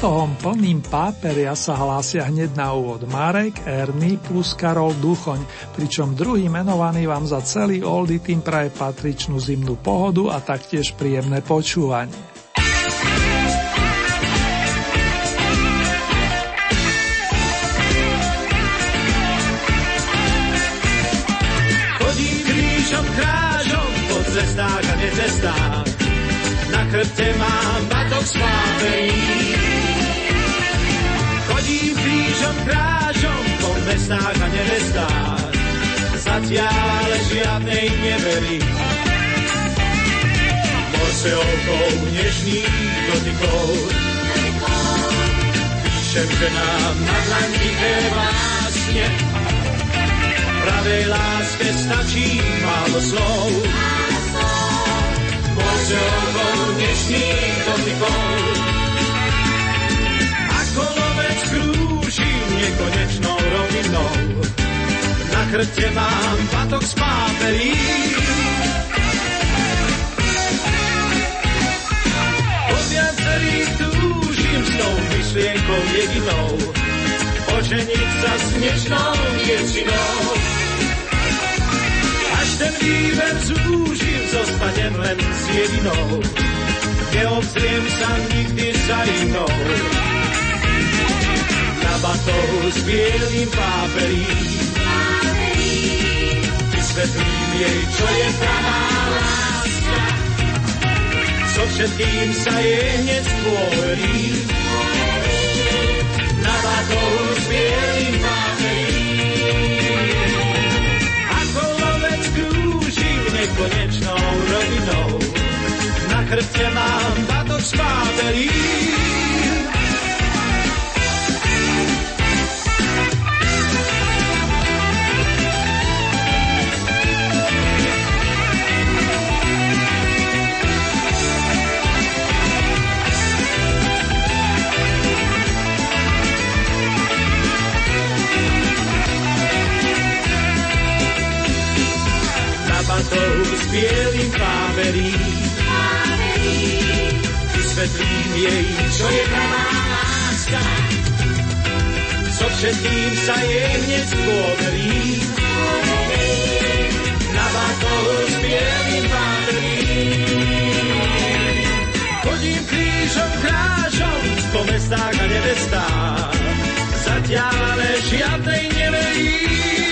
Batohom plným páperia sa hlásia hneď na úvod Marek, Erny plus Karol Duchoň, pričom druhý menovaný vám za celý oldy tým praje patričnú zimnú pohodu a taktiež príjemné počúvanie. Cestách a necestách, na chrbte mám batok s Chodím krížom krážom po mestách a nevestách, zatiaľ žiadnej neverím. Morseovkou nežných dotykov, píšem, že nám na Atlantike vlastne pravej láske stačí málo slov. Morseovkou nežných dotykov, nekonečnou rovinou. Na chrbte mám patok z páperí. Po viacerých túžim s tou myšlienkou jedinou. Oženiť sa s dnešnou dievčinou. Až ten výber zúžim, zostanem len s jedinou. Neobzriem sa nikdy za inou batou s bielým páperím. Vysvetlím jej, čo je pravá láska. So všetkým sa jej hneď spôverím. Na batou s bielým páperím. Ako lovec krúžim nekonečnou rovinou. Na chrbte mám batok s páperím. Páverím. Vysvetlím jej, čo je pravá láska. So všetkým sa jej hneď spôverím. Na batou s bielým páverím. Chodím krížom, krážom po mestách a nevestách. Zatiaľ ale žiadnej neverím.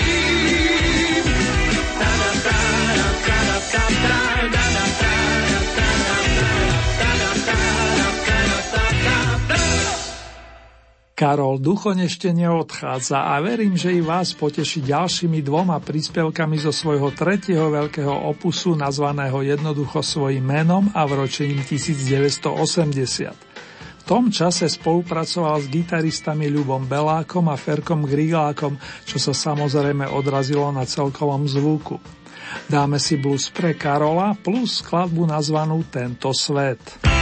Karol Duchoň ešte neodchádza a verím, že i vás poteší ďalšími dvoma príspevkami zo svojho tretieho veľkého opusu nazvaného jednoducho svojim menom a v ročením 1980. V tom čase spolupracoval s gitaristami Ľubom Belákom a Ferkom Grigákom, čo sa samozrejme odrazilo na celkovom zvuku. Dáme si blues pre Karola plus skladbu nazvanú Tento svet.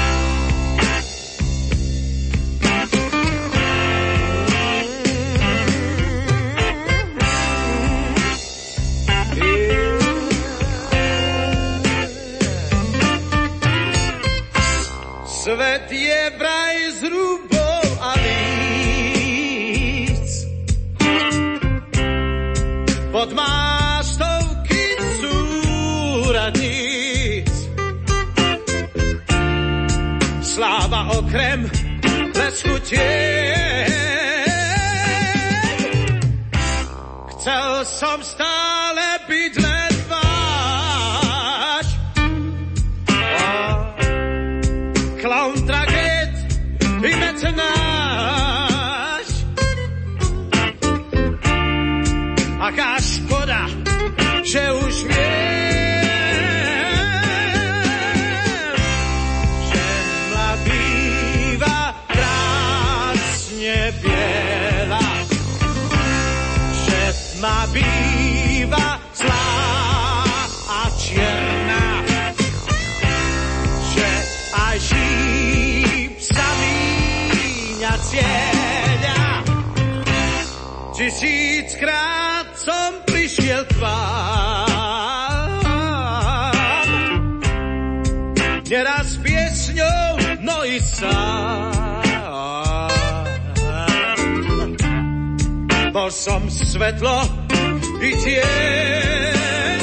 tma býva zlá a čierna, že aj šíp sa míňa cieľa. Tisíckrát som prišiel k vám, neraz piesňou, no i sám. Mal som svetlo i tieň.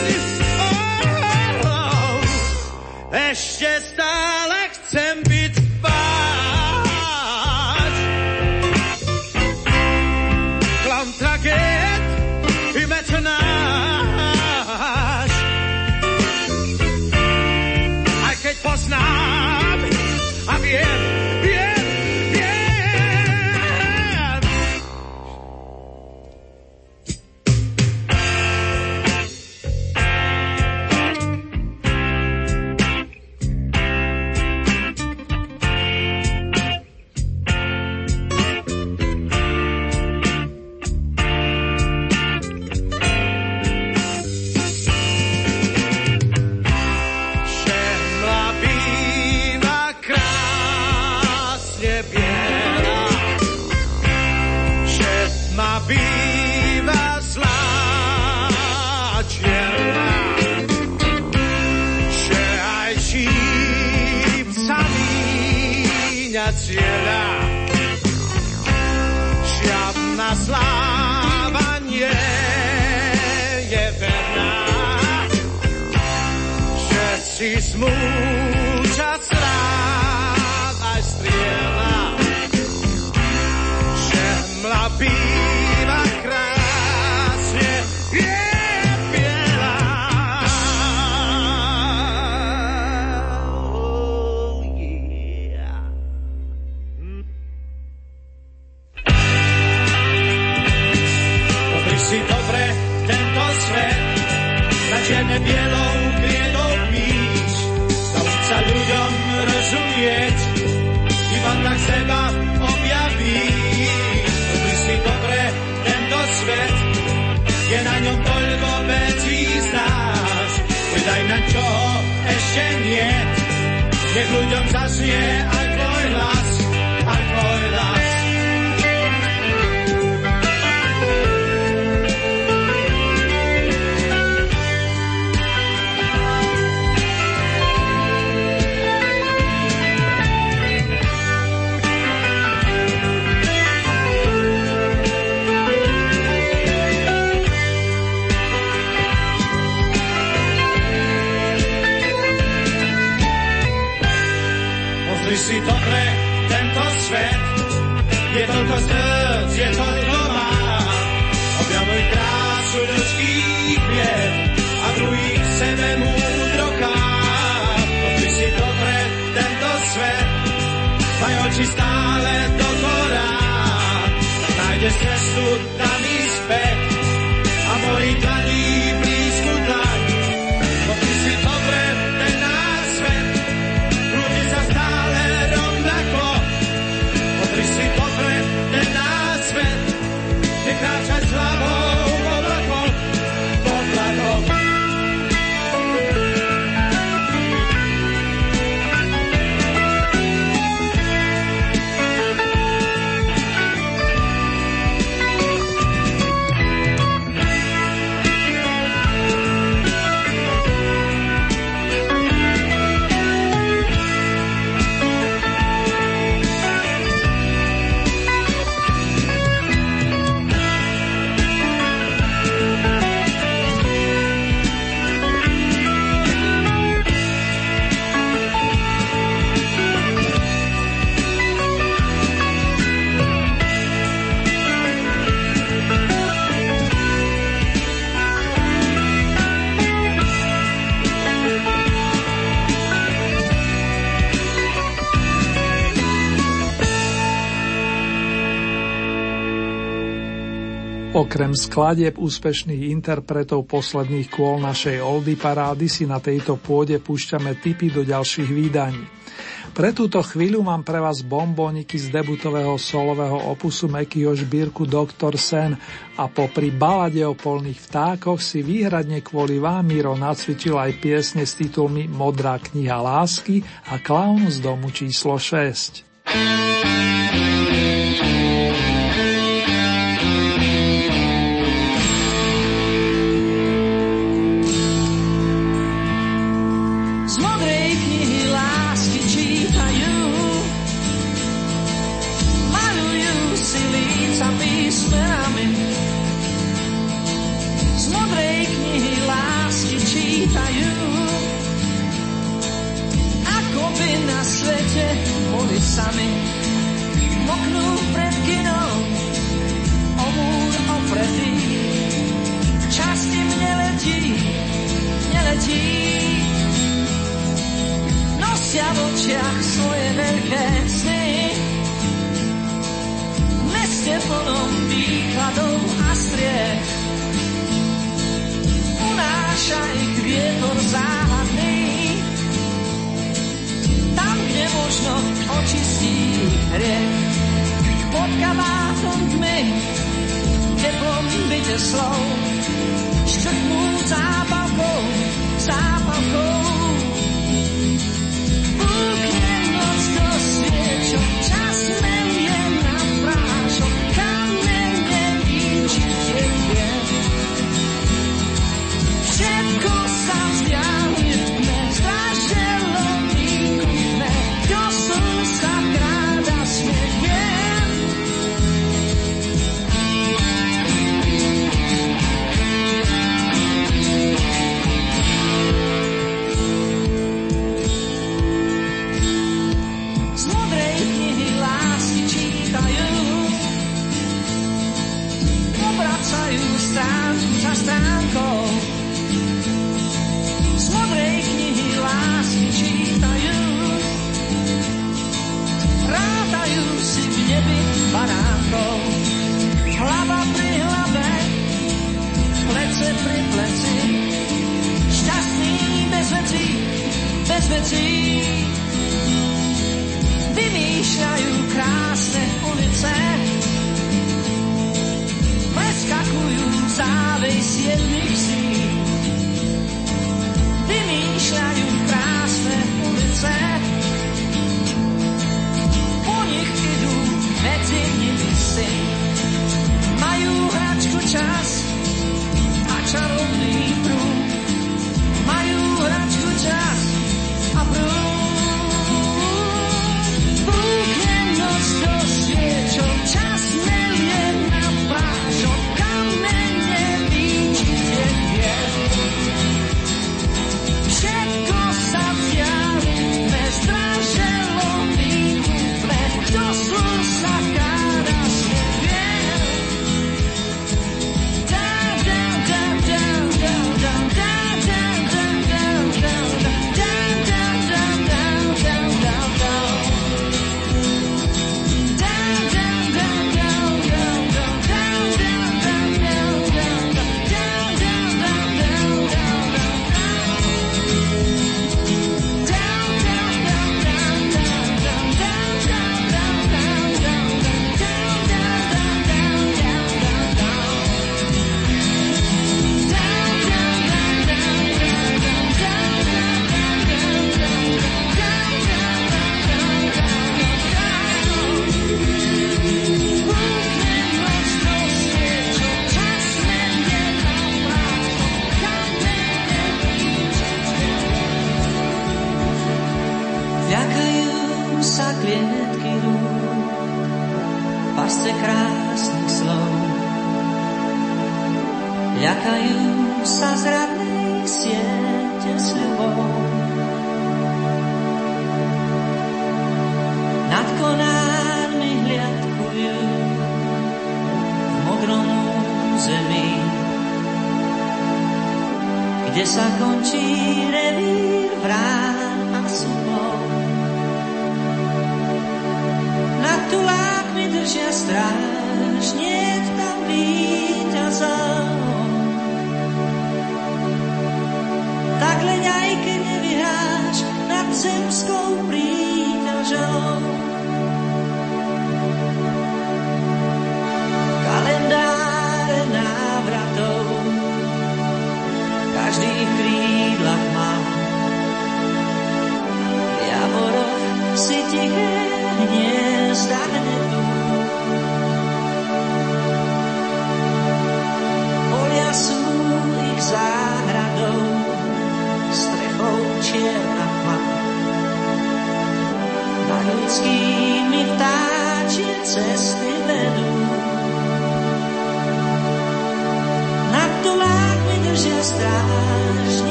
Oh, ešte stále she smooth. ešte nie. Nech ľuďom zasvie aj Okrem skladieb úspešných interpretov posledných kôl našej oldy parády si na tejto pôde púšťame tipy do ďalších výdaní. Pre túto chvíľu mám pre vás bombóniky z debutového solového opusu Mekyho šbírku Dr. Sen a popri balade o polných vtákoch si výhradne kvôli vám Miro nacvičil aj piesne s titulmi Modrá kniha lásky a Klaun z domu číslo 6. svete boli sami. Moknú pred kinou, o múr opretý. Čas im neletí, neletí. Nosia v očiach svoje veľké sny. V meste plnom výkladov a striech. Unáša ich vietor záhadný možno očistí hriech. Pod kabátom tmy, teplom byte slov, škrtnú zápalkou, zápalkou. Búkne noc do sviečok, čas bez vecí. Vymýšľajú krásne ulice, preskakujú závis jedných sí. Vymýšľajú krásne ulice, po nich idú medzi nimi si. Majú hračku čas a čarovný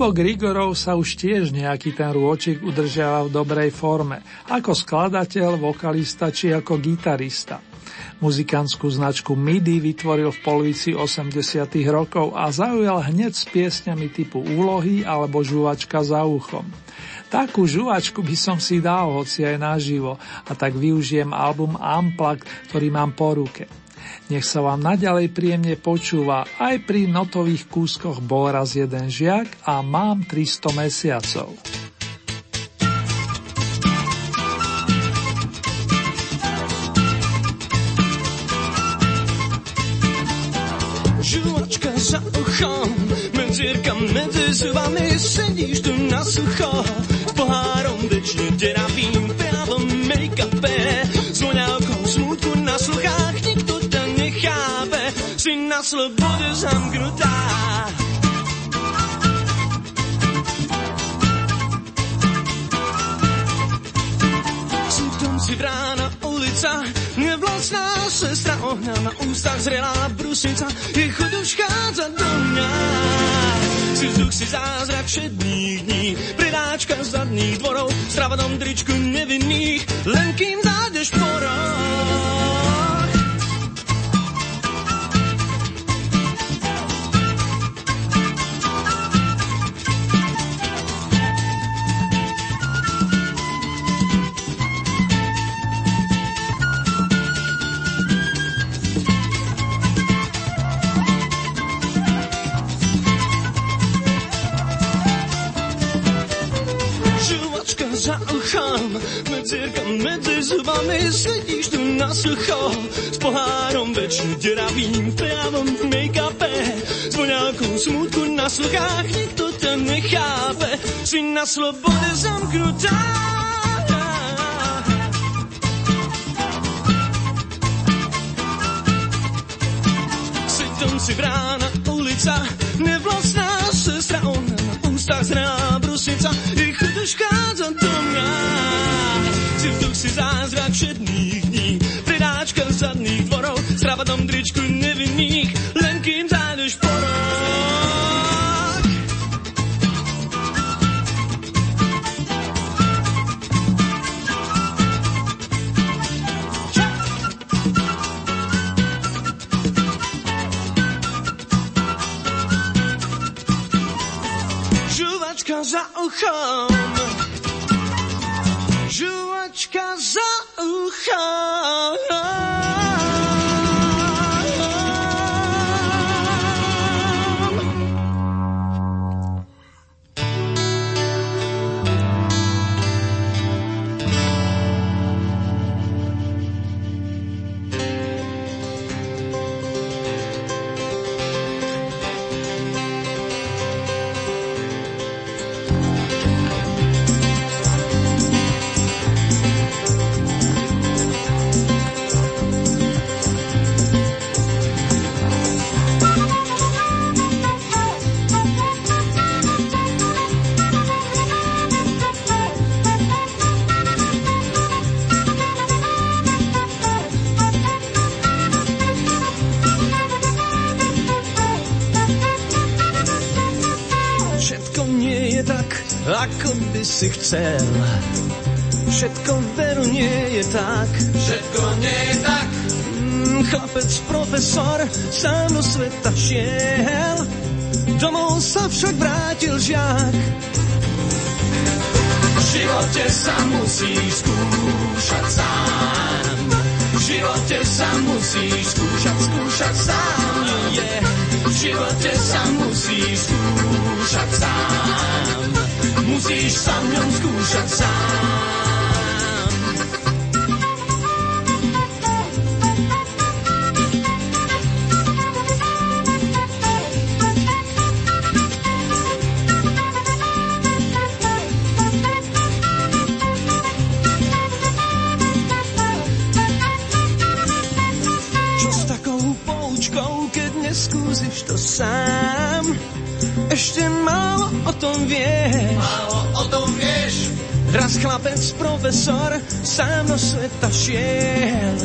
Robo Grigorov sa už tiež nejaký ten rôčik udržiava v dobrej forme, ako skladateľ, vokalista či ako gitarista. Muzikantskú značku MIDI vytvoril v polovici 80 rokov a zaujal hneď s piesňami typu úlohy alebo žuvačka za uchom. Takú žuvačku by som si dal, hoci aj naživo, a tak využijem album Unplugged, ktorý mám po ruke. Nech sa vám naďalej príjemne počúva, aj pri notových kúskoch bol raz jeden žiak a mám 300 mesiacov. Žuvačka za uchom, medzierka medzi zubami, sedíš tu na sucho, s pohárom večne deravým, právom make-upe, na slobode zamknutá. Sútom si vrána ulica, nevlastná sestra ohňa na ústach zrelá brusnica, je chuduška za do mňa. Si vzduch, si zázrak všetných dní, predáčka zadných dvorov, v stravanom tričku nevinných, len kým zájdeš porok. Zubami, sedíš tu na sucho, s pohárom večne deravým, právom v make-upe, s voňavkou smutku na sluchách, nikto ťa nechápe, si na slobode zamknutá. Svetom si vrána ulica, nevlastná sestra, ona na ústach zrá brusnica, ich chuduška za to mňa. Všetných dní, predáčka zadných dvorov, s travatom tričku nevinných, len kým zájdeš porok. Žuvačka za uchom. Za ako by si chcel. Všetko veru nie je tak. Všetko nie je tak. Mm, chlapec, profesor, sám do sveta šiel. Domov sa však vrátil žiak. V živote sa musíš skúšať sám. V živote sa musíš skúšať, skúšať sám. Yeah. V živote sa musíš skúšať sám. Musíš sa v ňom skúšať sám. Čo s takou poučkou, keď neskúsiš to sám? Ešte málo o tom vieš. Málo vieš. Raz chlapec profesor sám do sveta šiel.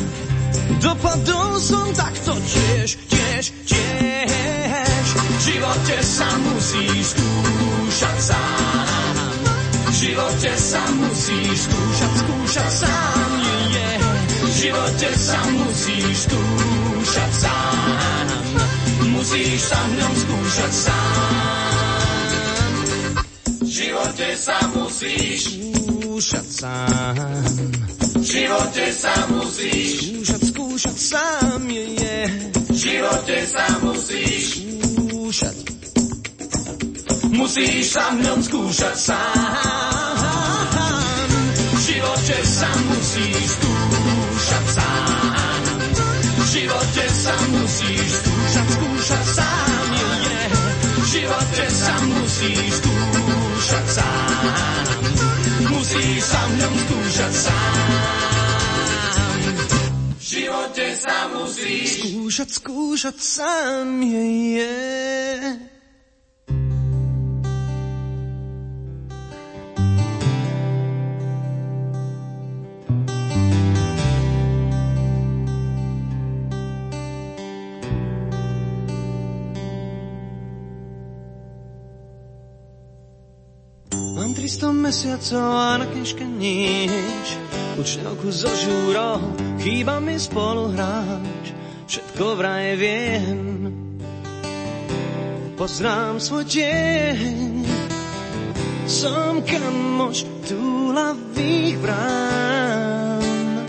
Dopadol som takto tiež, tiež, tiež. V živote sa musíš skúšať sám. V živote sa musíš skúšať, skúšať sám. Yeah. V živote sa musíš skúšať sám. Musíš sa v ňom skúšať sám. Živote sa musíš, Skúšať sám. v živote sa musíš, Skúšať, skúšať sám je, je. v živote sa musíš, Skúšať. Musíš sa v ňom skúšať sám. V živote sa musíš skúšať sám. V živote sa musíš skúšať, skúšať sám. Je, je. V živote sa musíš skúšať. Musíš sa v ňom skúšať sám. v živote sa musíš. Skúšať, skúšať sám je, je. Mám 300 mesiacov a na knižke nič. Učňovku zo žúrov, chýba mi spoluhráč. Všetko vraj viem. Poznám svoj deň. Som kamoš túlavých brán.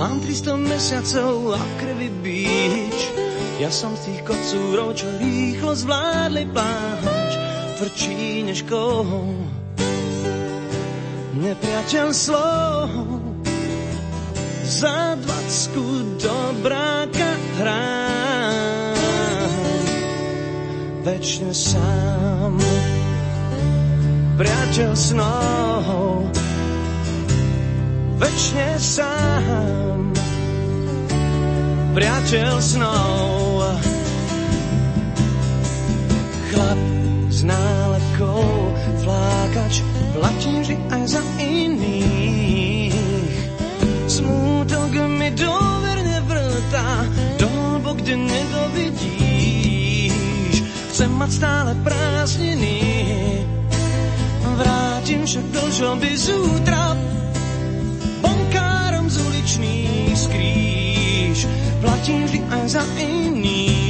Mám 300 mesiacov a v krvi bíč. Ja som z tých kocúrov, čo rýchlo zvládli pláč. Tvrdší než koho. Nepriateľ slov. Za dvacku do bráka hrám. Večne sám. Priateľ snov. Večne sám. Priateľ snov. Chlap nálepkou, flákač, platím vždy aj za iných. Smútok mi dôverne vrtá, do hlbok, kde nedovidíš. Chcem mať stále prázdniny, vrátim však do žoby zútra, bonkárom z uličných skrýš, platím vždy aj za iných.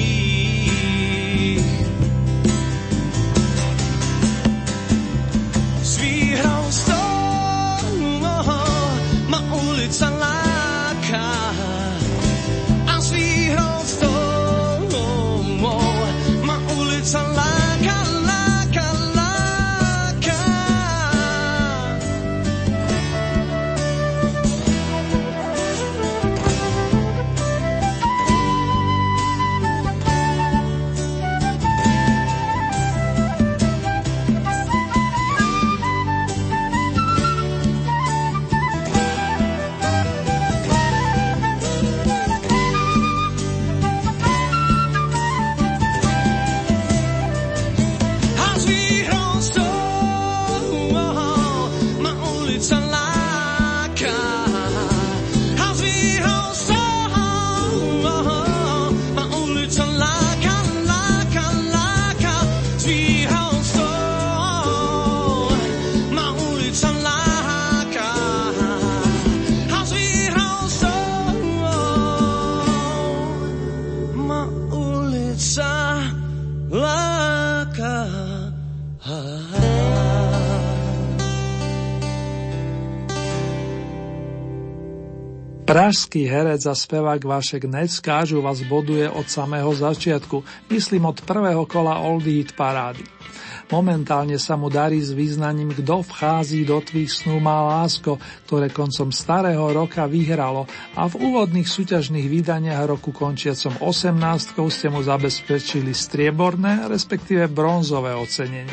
Pražský herec a spevák Vašek Neckážu vás boduje od samého začiatku, myslím od prvého kola Oldie Hit parády. Momentálne sa mu darí s význaním Kto vchází do tvých snú má lásko, ktoré koncom starého roka vyhralo a v úvodných súťažných vydaniach roku končiacom 18 ste mu zabezpečili strieborné, respektíve bronzové ocenenie.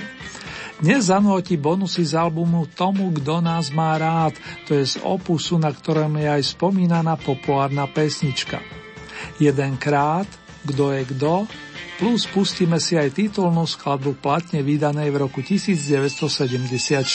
Dnes zanúti bonusy z albumu Tomu, kto nás má rád, to je z opusu, na ktorom je aj spomínaná populárna pesnička. Jedenkrát, kto je kto, plus pustíme si aj titulnú skladbu platne vydanej v roku 1974.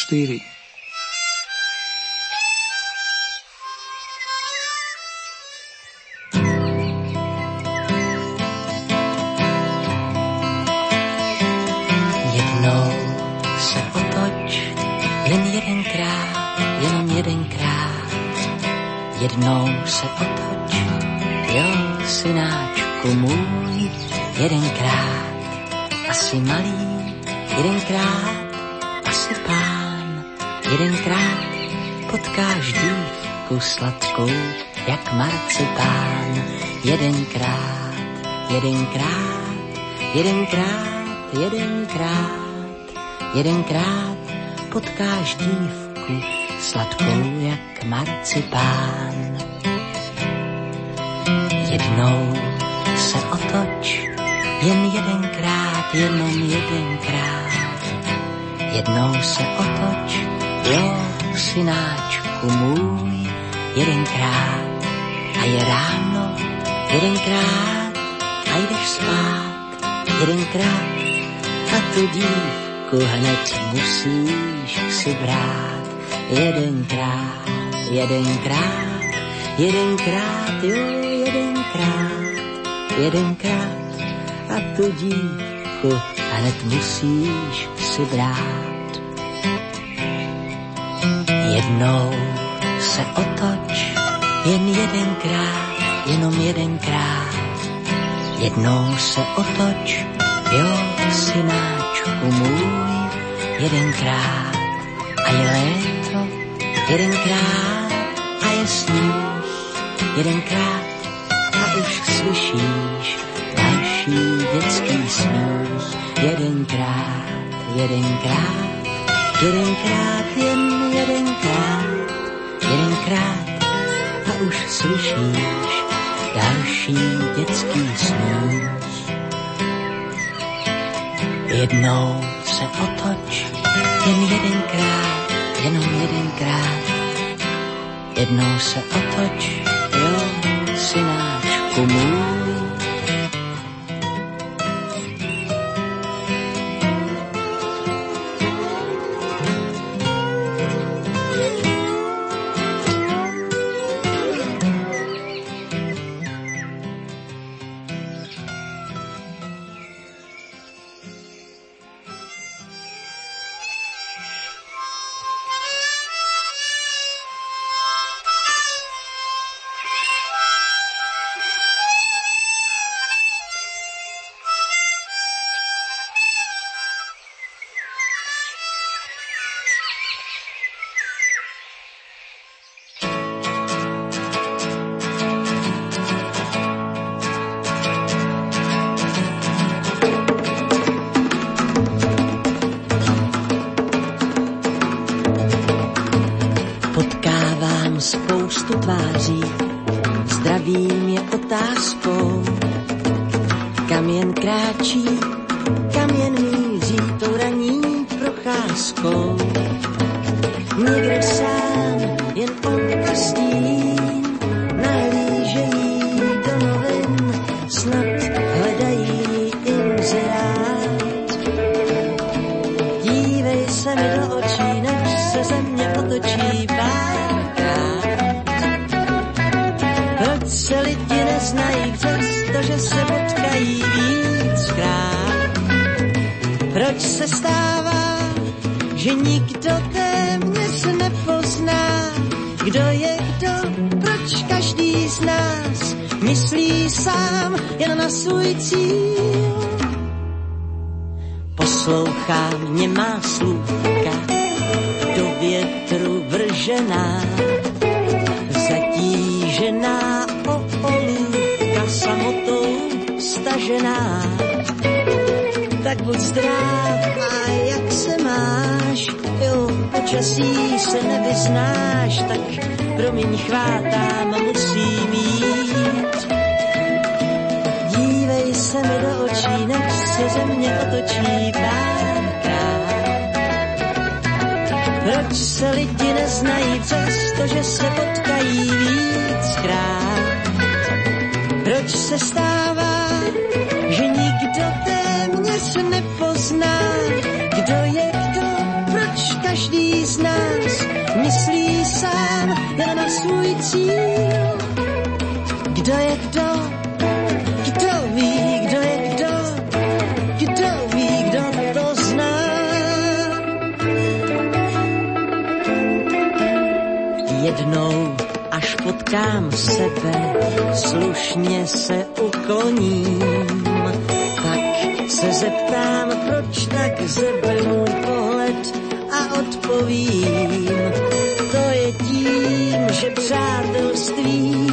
musíš si brát. Jednou se otoč, jen jedenkrát, jenom jedenkrát. Jednou se otoč, jo, synáčku můj, jedenkrát. A je léto, jedenkrát, a je sníh, jedenkrát, a už slyšíš očí detský snúz. Jedenkrát, jedenkrát, jedenkrát, jen jedenkrát, jedenkrát a už slyšíš další detský snúz. Jednou se otoč, jen jedenkrát, jenom jedenkrát. Jednou se otoč, jo, synáčku môj. znají přesto, že se potkají víckrát. Proč se stává, že nikdo téměř nepozná, kdo je kdo, proč každý z nás myslí sám jen na svůj cíl. ptám sebe, slušně se ukloním. Pak se zeptám, proč tak zebe můj pohled a odpovím. To je tím, že přátelství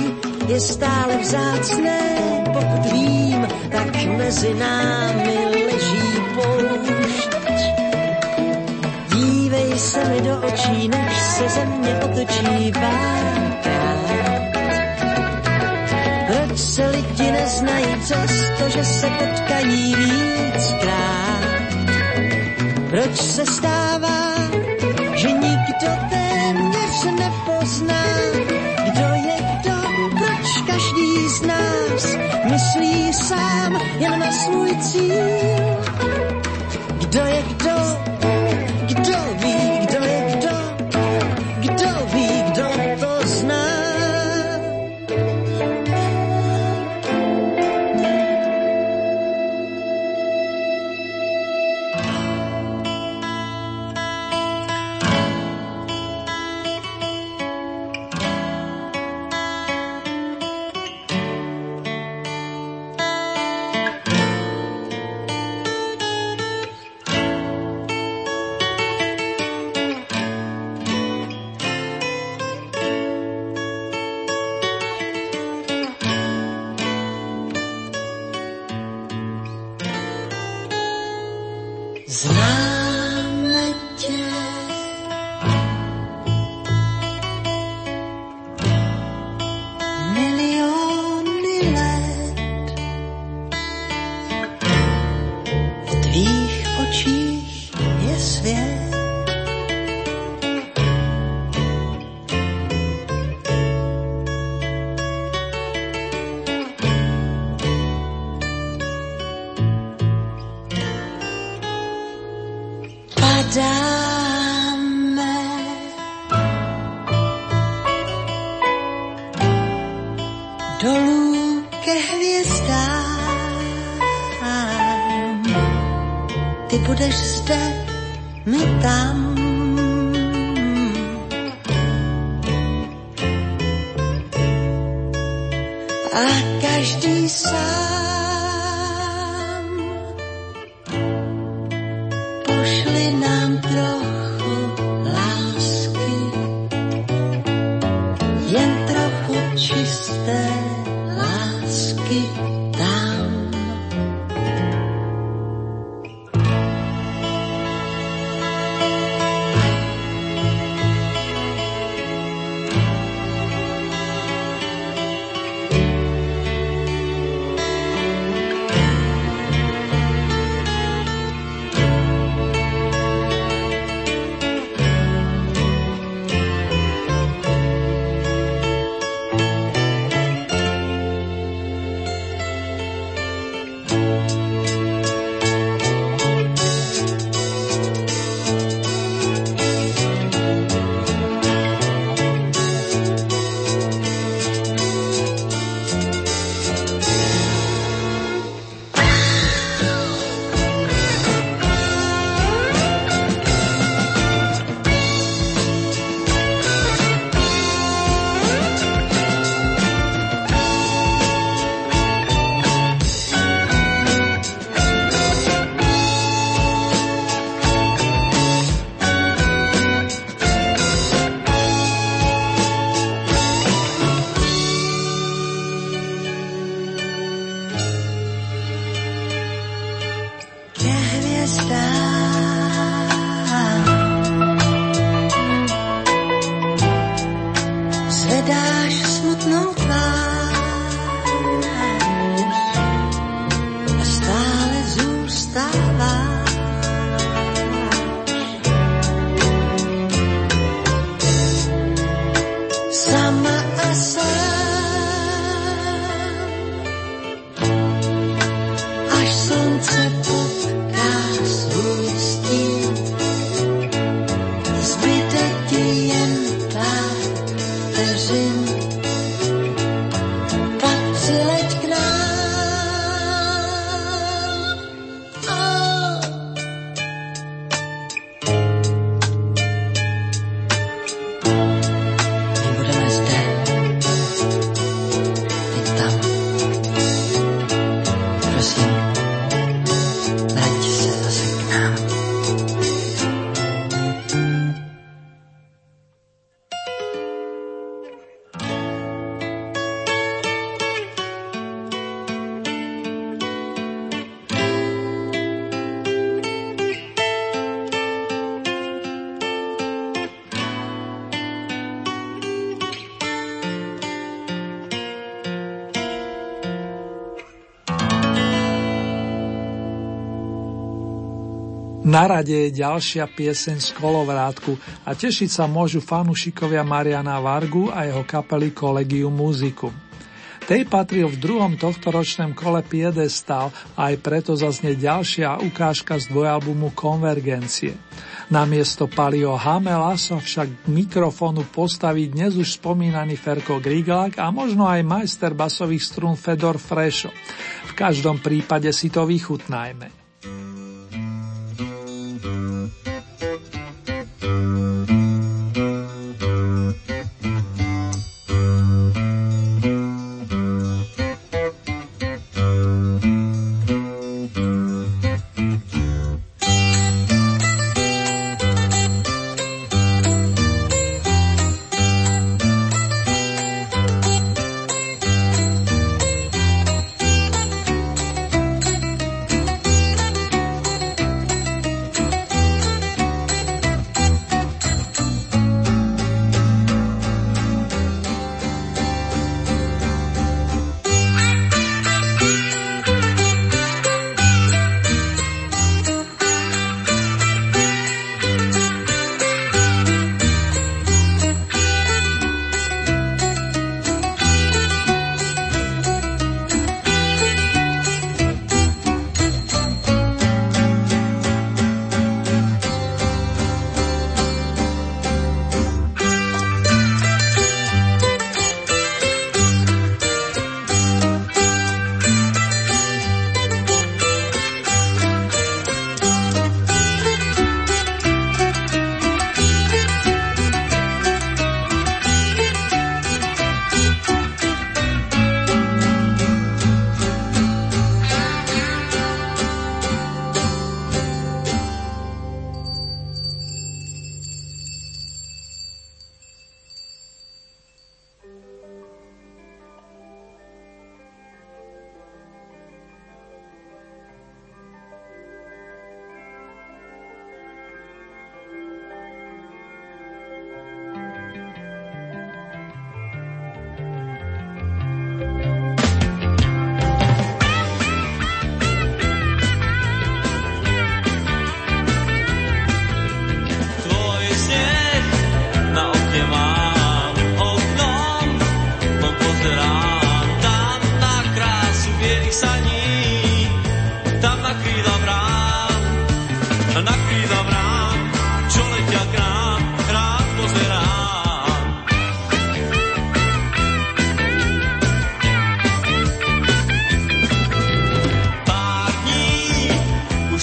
je stále vzácné, pokud vím, tak mezi námi leží poušť. Dívej se mi do očí, než se ze mě otočí bát. Neznají přesto, že se potkají víckrát? Proč se stává, že nikdo téměř nepozná, kdo je kdo, proč každý z nás myslí sám jen na svůj cíl? Kdo je kdo Na rade je ďalšia pieseň z kolovrátku a tešiť sa môžu fanúšikovia Mariana Vargu a jeho kapely Collegium Musicum. Tej patril v druhom tohtoročnom kole Piedestal a aj preto zaznie ďalšia ukážka z dvojalbumu Konvergencie. Namiesto Palio Hamela sa však k mikrofónu postaví dnes už spomínaný Ferko Griglak a možno aj majster basových strún Fedor Frešo. V každom prípade si to vychutnajme.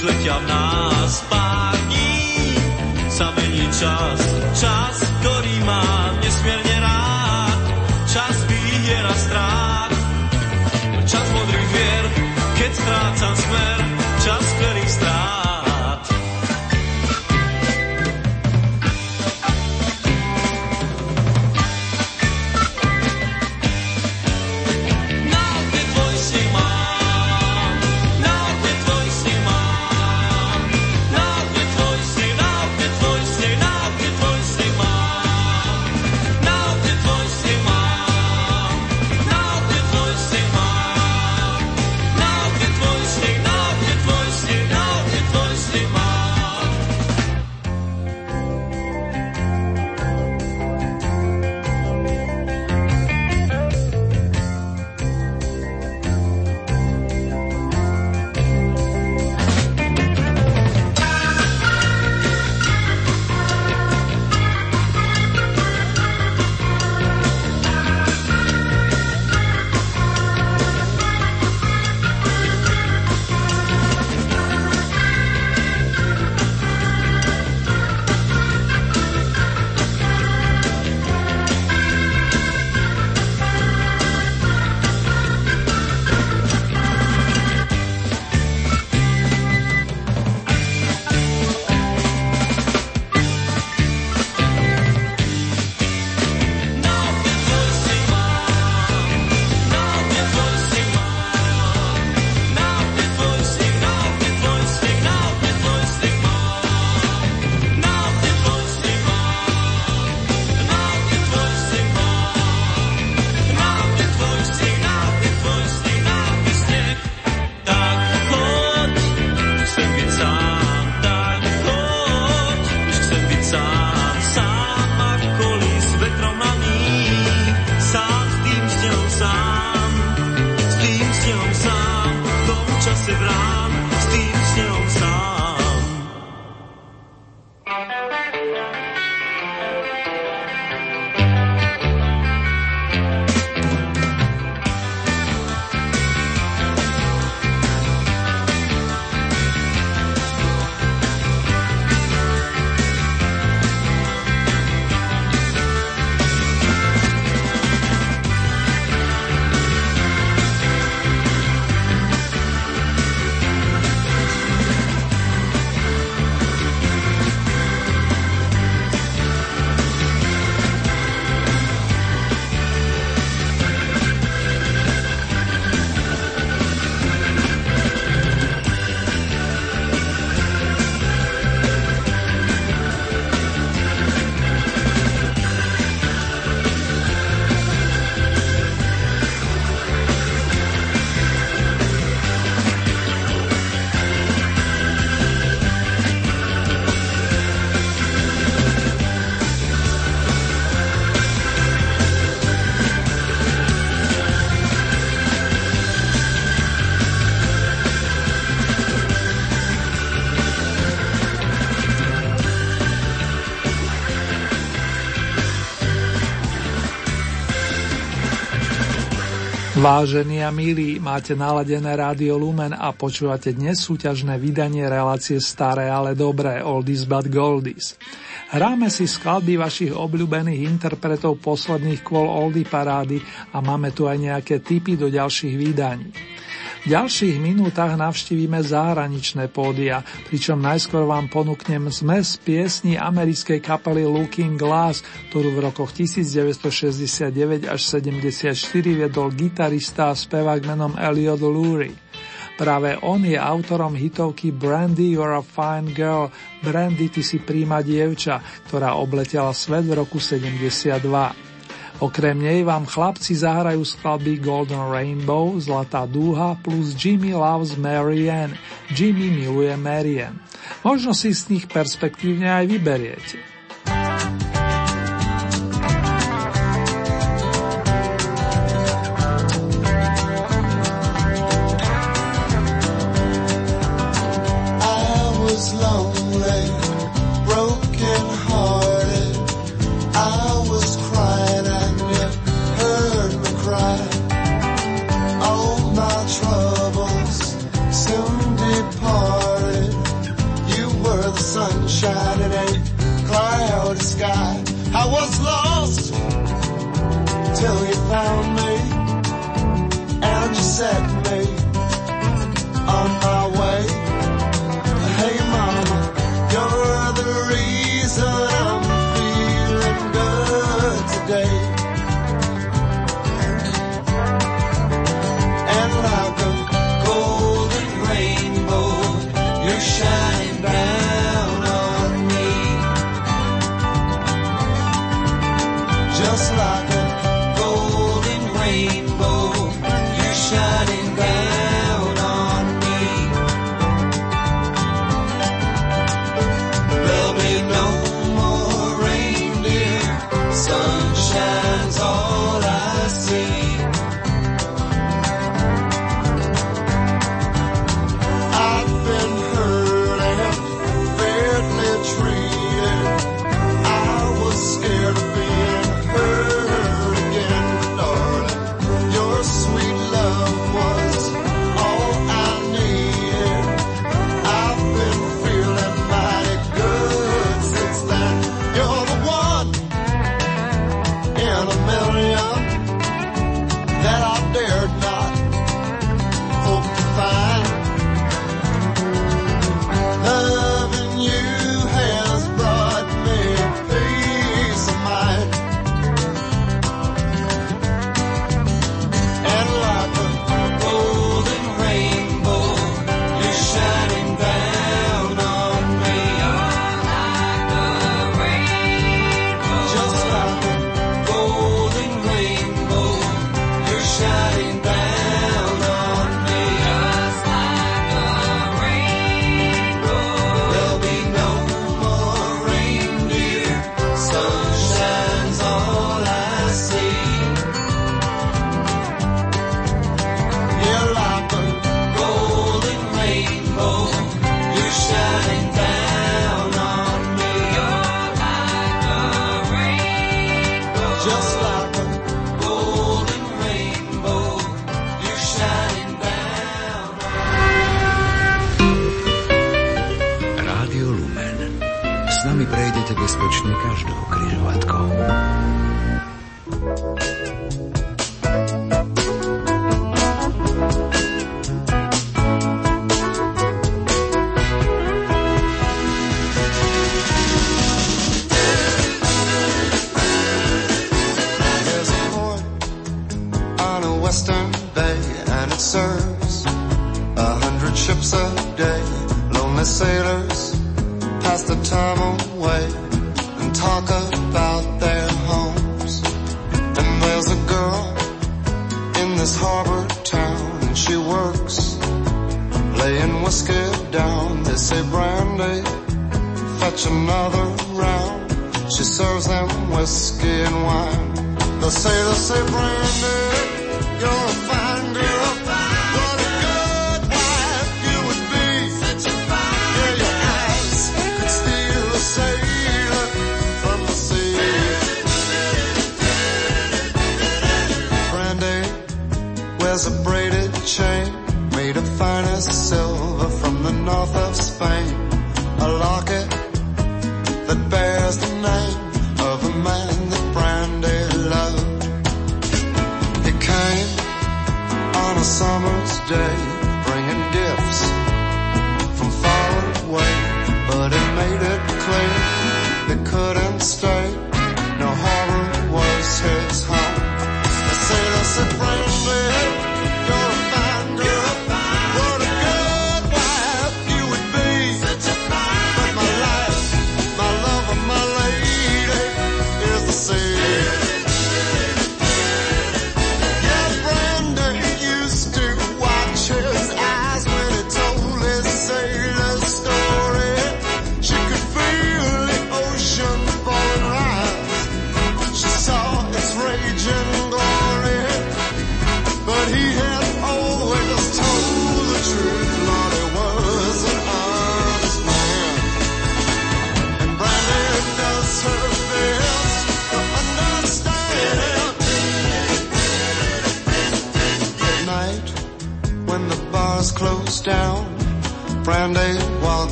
Už letia v nás, pár dní sa mení čas, čas, ktorý mám nesmierne rád, čas výhier a strát, čas modrých vier, keď strácam smer, Vážení a milí, máte naladené rádio Lumen a počúvate dnes súťažné vydanie relácie Staré, ale dobré, Oldies but Goldies. Hráme si skladby vašich obľúbených interpretov posledných kvôl Oldie parády a máme tu aj nejaké tipy do ďalších vydaní. V ďalších minútach navštívime zahraničné pódia, pričom najskôr vám ponúknem zmes piesni americkej kapely Looking Glass, ktorú v rokoch 1969 až 74 viedol gitarista a spevák menom Elliot Lurie. Práve on je autorom hitovky Brandy You're a Fine Girl, Brandy Ty si príma dievča, ktorá obletela svet v roku 72. Okrem nej vám chlapci zahrajú skladby Golden Rainbow, Zlatá dúha plus Jimmy Loves Marianne, Jimmy miluje Marianne. Možno si z nich perspektívne aj vyberiete. night.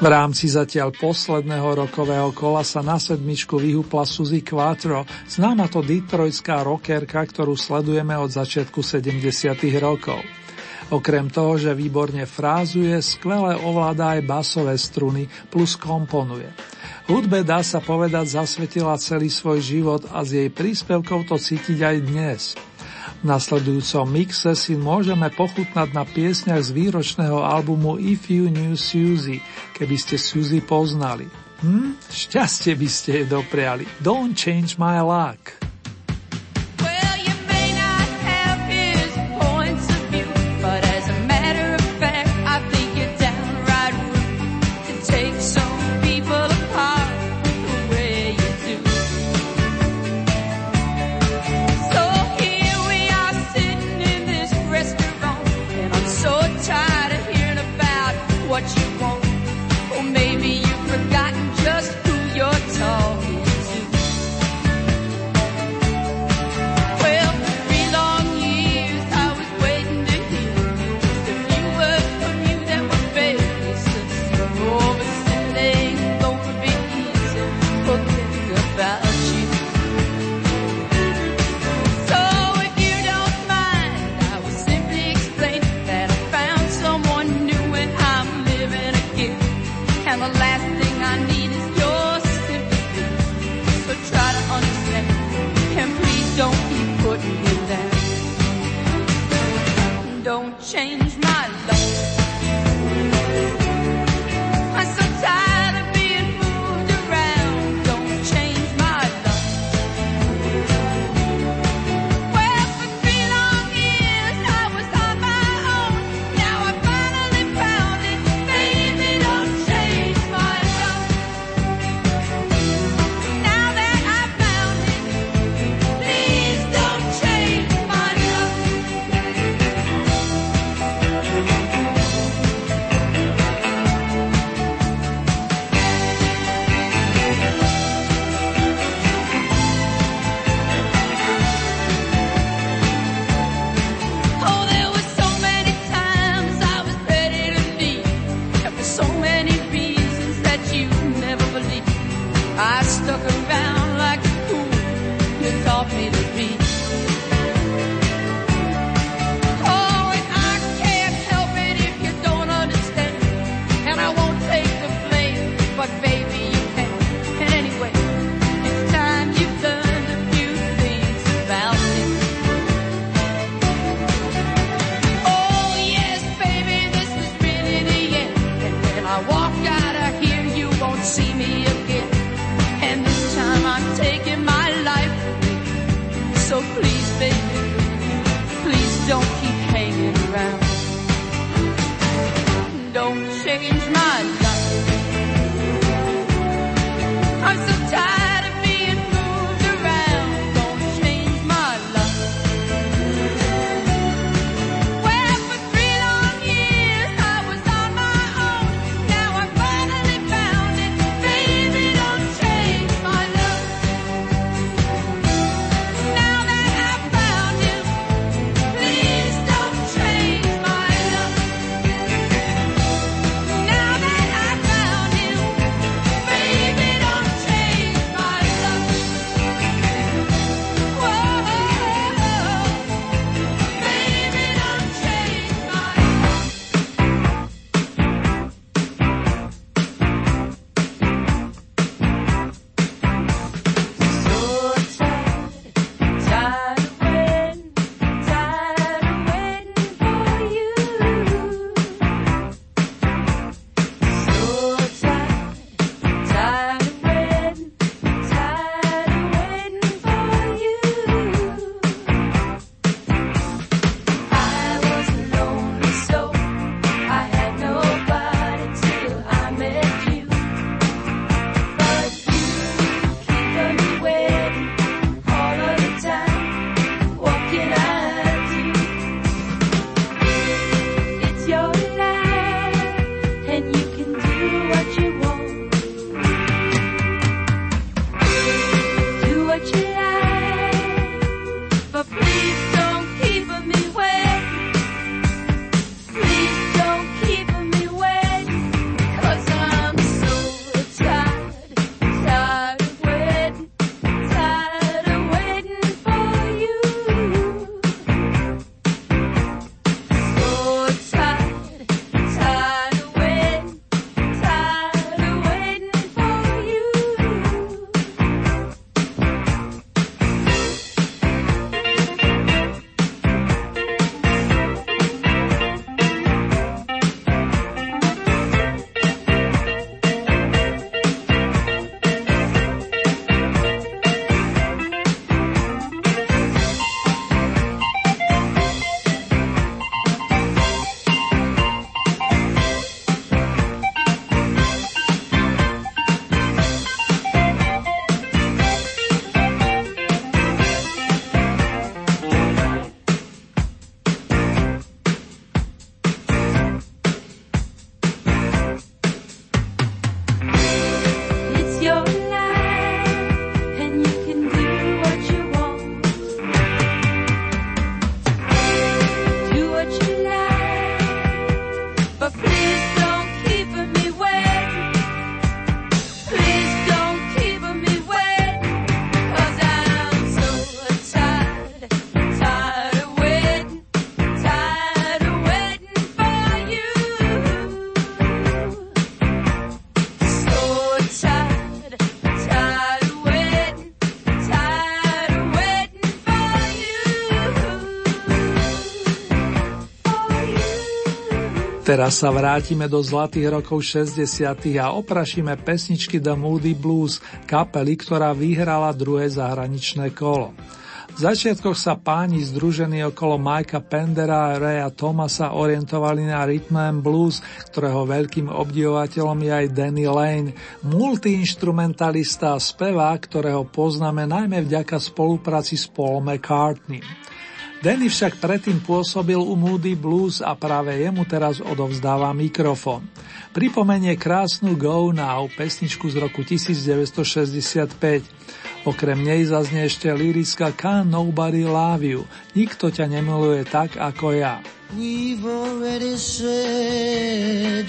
V rámci zatiaľ posledného rokového kola sa na sedmičku vyhupla Suzy Quattro, známa to detroitská rockerka, ktorú sledujeme od začiatku 70. rokov. Okrem toho, že výborne frázuje, skvele ovláda aj basové struny plus komponuje. Hudbe dá sa povedať zasvetila celý svoj život a z jej príspevkov to cítiť aj dnes – nasledujúcom mixe si môžeme pochutnať na piesňach z výročného albumu If You Knew Suzy, keby ste Suzy poznali. Hm? Šťastie by ste jej dopriali. Don't change my luck. Teraz sa vrátime do zlatých rokov 60. a oprašíme pesničky The Moody Blues, kapely, ktorá vyhrala druhé zahraničné kolo. V začiatkoch sa páni združení okolo Mikea Pendera a Raya Thomasa orientovali na rhythm and blues, ktorého veľkým obdivovateľom je aj Danny Lane, multiinstrumentalista a spevák, ktorého poznáme najmä vďaka spolupráci s Paul McCartney. Danny však predtým pôsobil u Moody Blues a práve jemu teraz odovzdáva mikrofón. Pripomenie krásnu Go Now, pesničku z roku 1965. Okrem nej zaznie ešte lyrická Can Nobody Love You, nikto ťa nemiluje tak ako ja. We've already said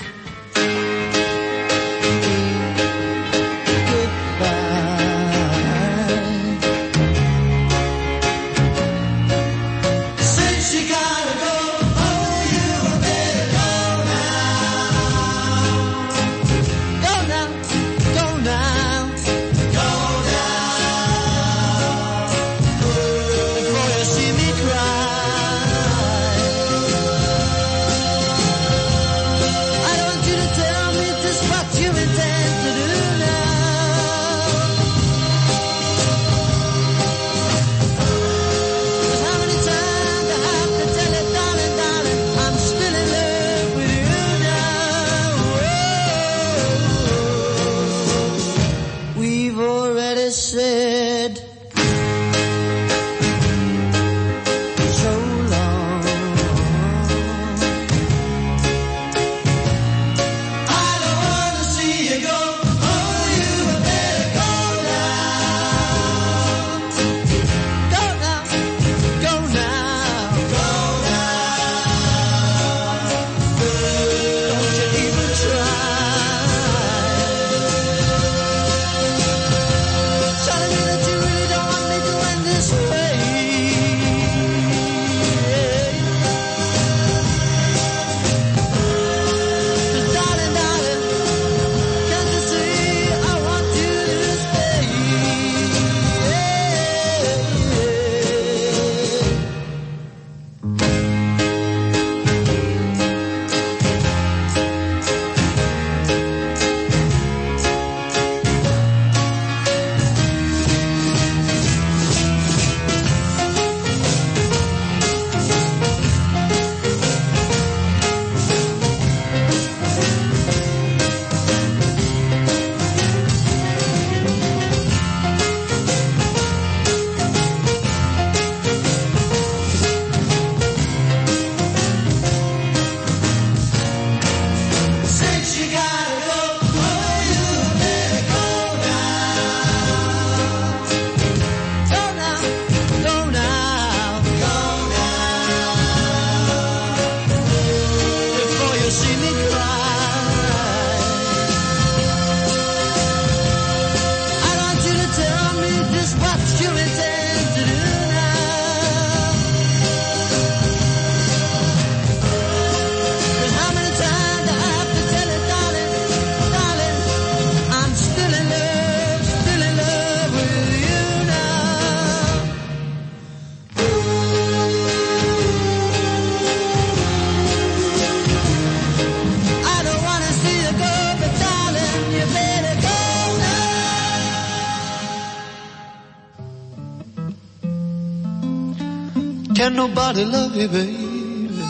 Nobody love you, baby,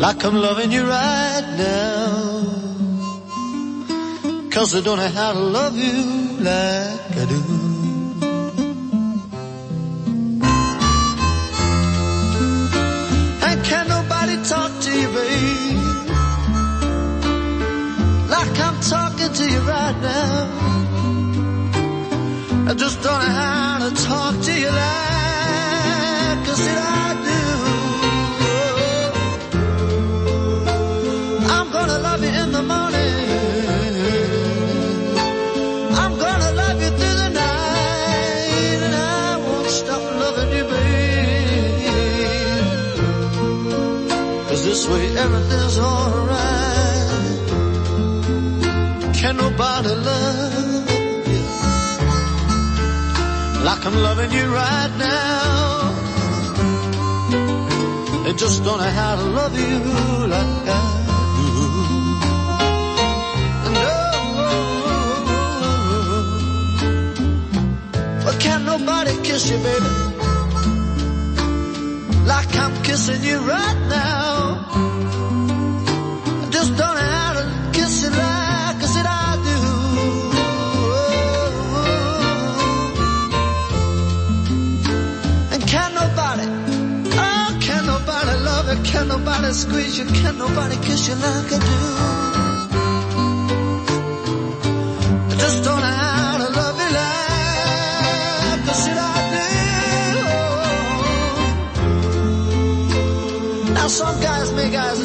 like I'm loving you right now? Cause I don't know how to love you like this way everything's alright. Can nobody love you like I'm loving you right now? They just don't know how to love you like I do. No, oh, but can nobody kiss you, baby? Like I'm kissing you right now. Nobody squeeze you? Can nobody kiss you like I do? I just don't know how to love you like I said I do. Now some guys make eyes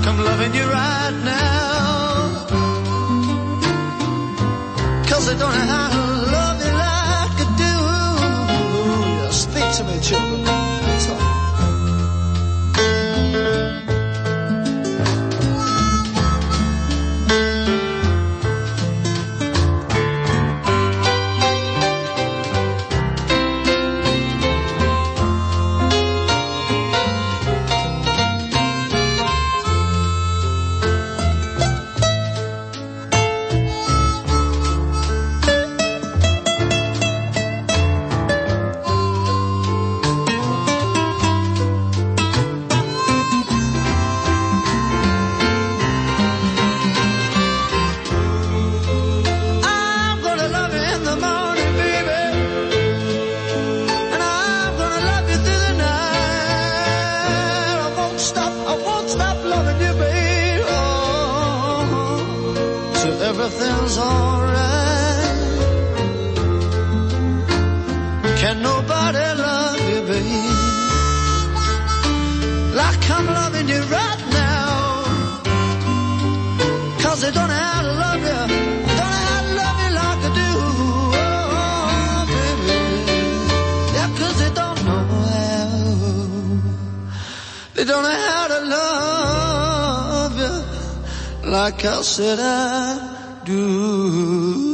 like I'm loving you right now? Don't know how to love you like I said I do.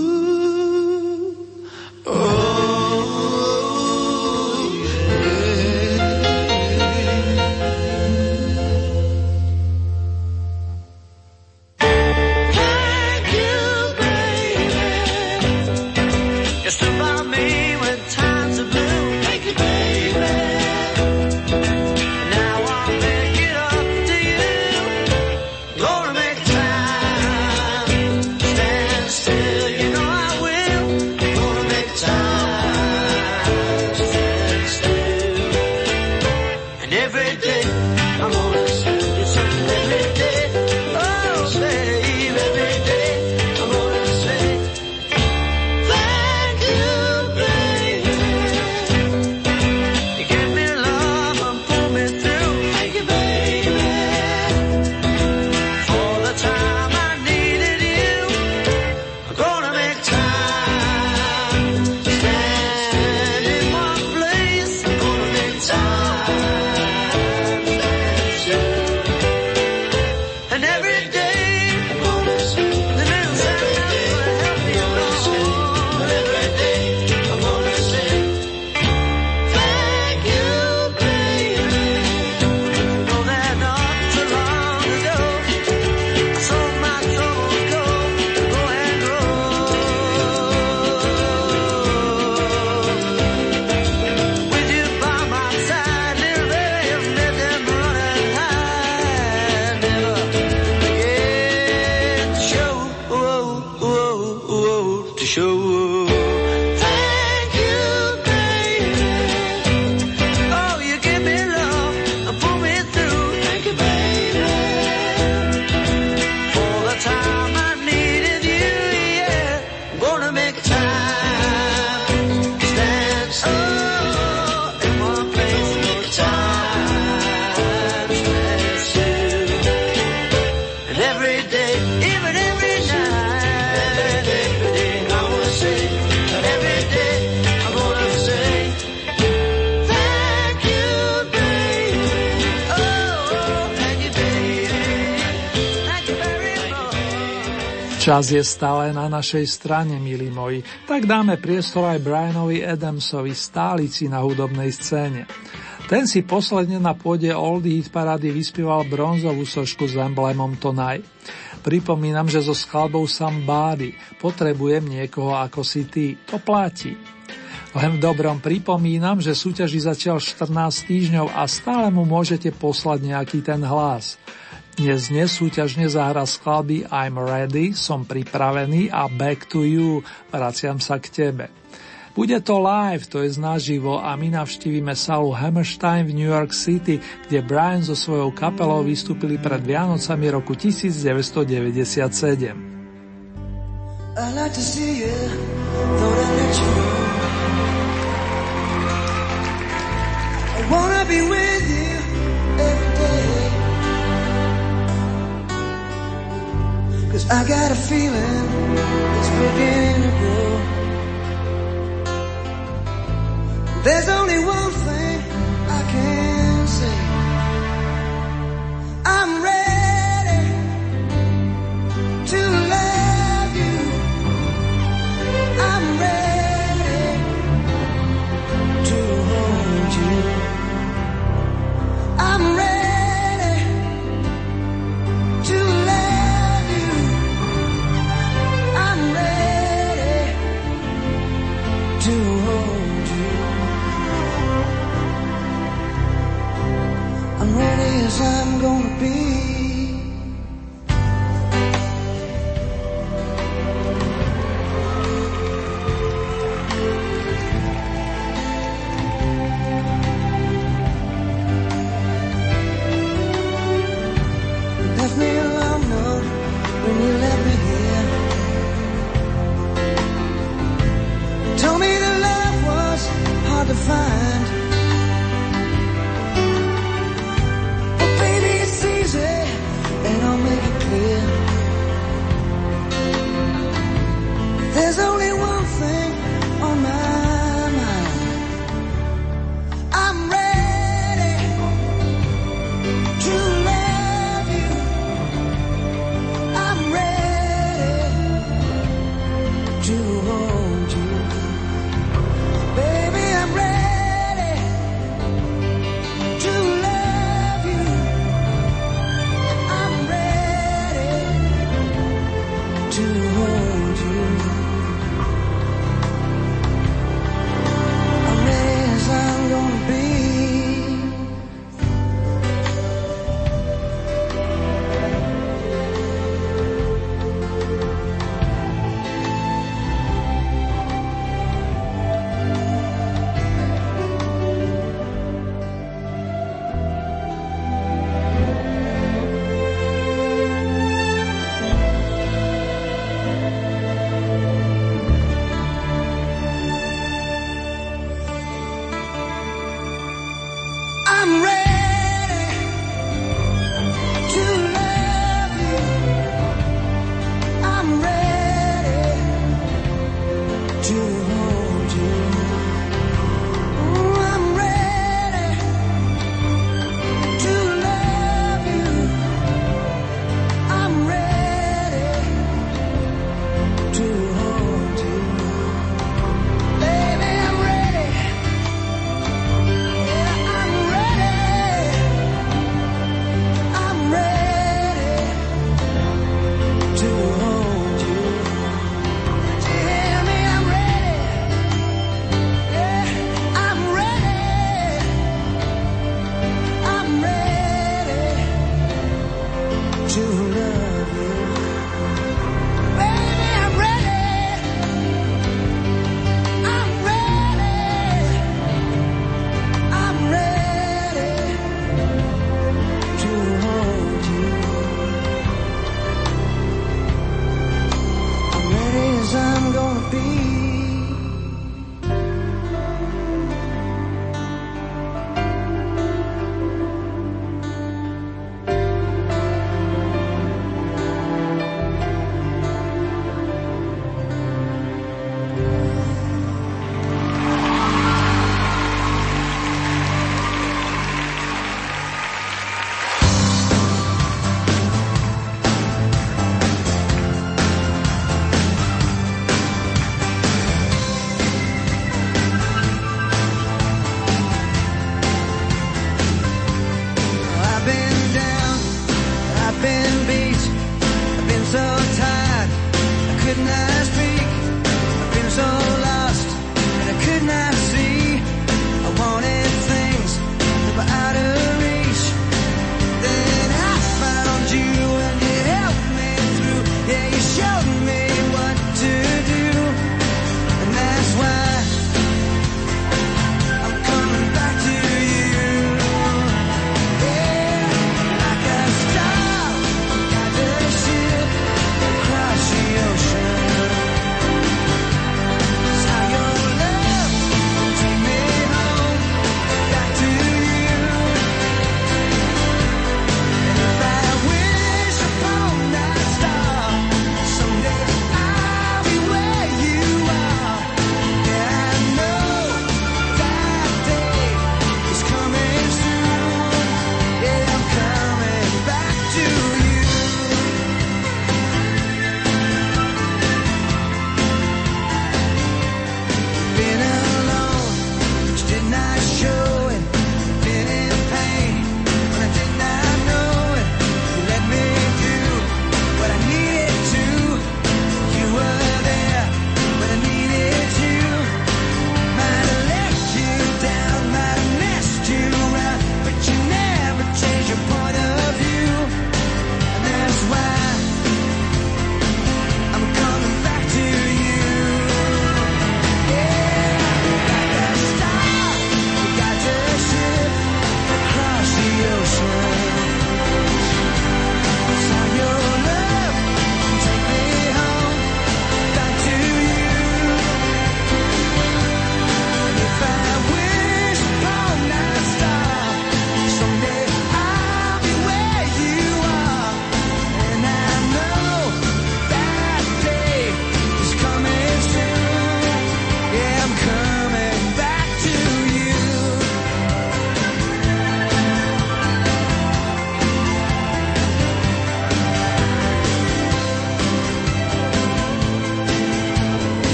Čas je stále na našej strane, milí moji, tak dáme priestor aj Brianovi Adamsovi, stálici na hudobnej scéne. Ten si posledne na pôde Oldie Hit Parady vyspieval bronzovú sošku s emblémom Tonaj. Pripomínam, že so skladbou Somebody potrebujem niekoho ako si ty. To platí. Len v dobrom pripomínam, že súťaži začal 14 týždňov a stále mu môžete poslať nejaký ten hlas. Dnes nesúťažne zahra skladby I'm ready, som pripravený a back to you, vraciam sa k tebe. Bude to live, to je naživo a my navštívime salu Hammerstein v New York City, kde Brian so svojou kapelou vystúpili pred Vianocami roku 1997. I like to see you, Cause I got a feeling it's beginning to grow. There's only one thing I can say. I'm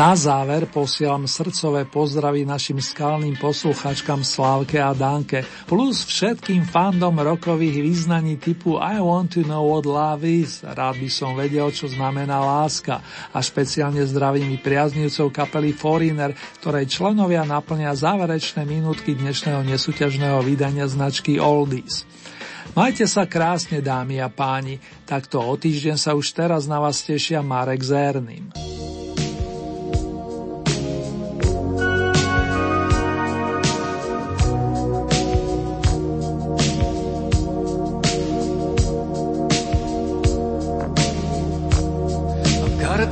Na záver posielam srdcové pozdravy našim skalným posluchačkám Slávke a Danke, plus všetkým fandom rokových význaní typu I want to know what love is, rád by som vedel, čo znamená láska a špeciálne zdravím i priaznivcov kapely Foreigner, ktorej členovia naplnia záverečné minútky dnešného nesúťažného vydania značky Oldies. Majte sa krásne, dámy a páni, takto o týždeň sa už teraz na vás tešia Marek Zerným.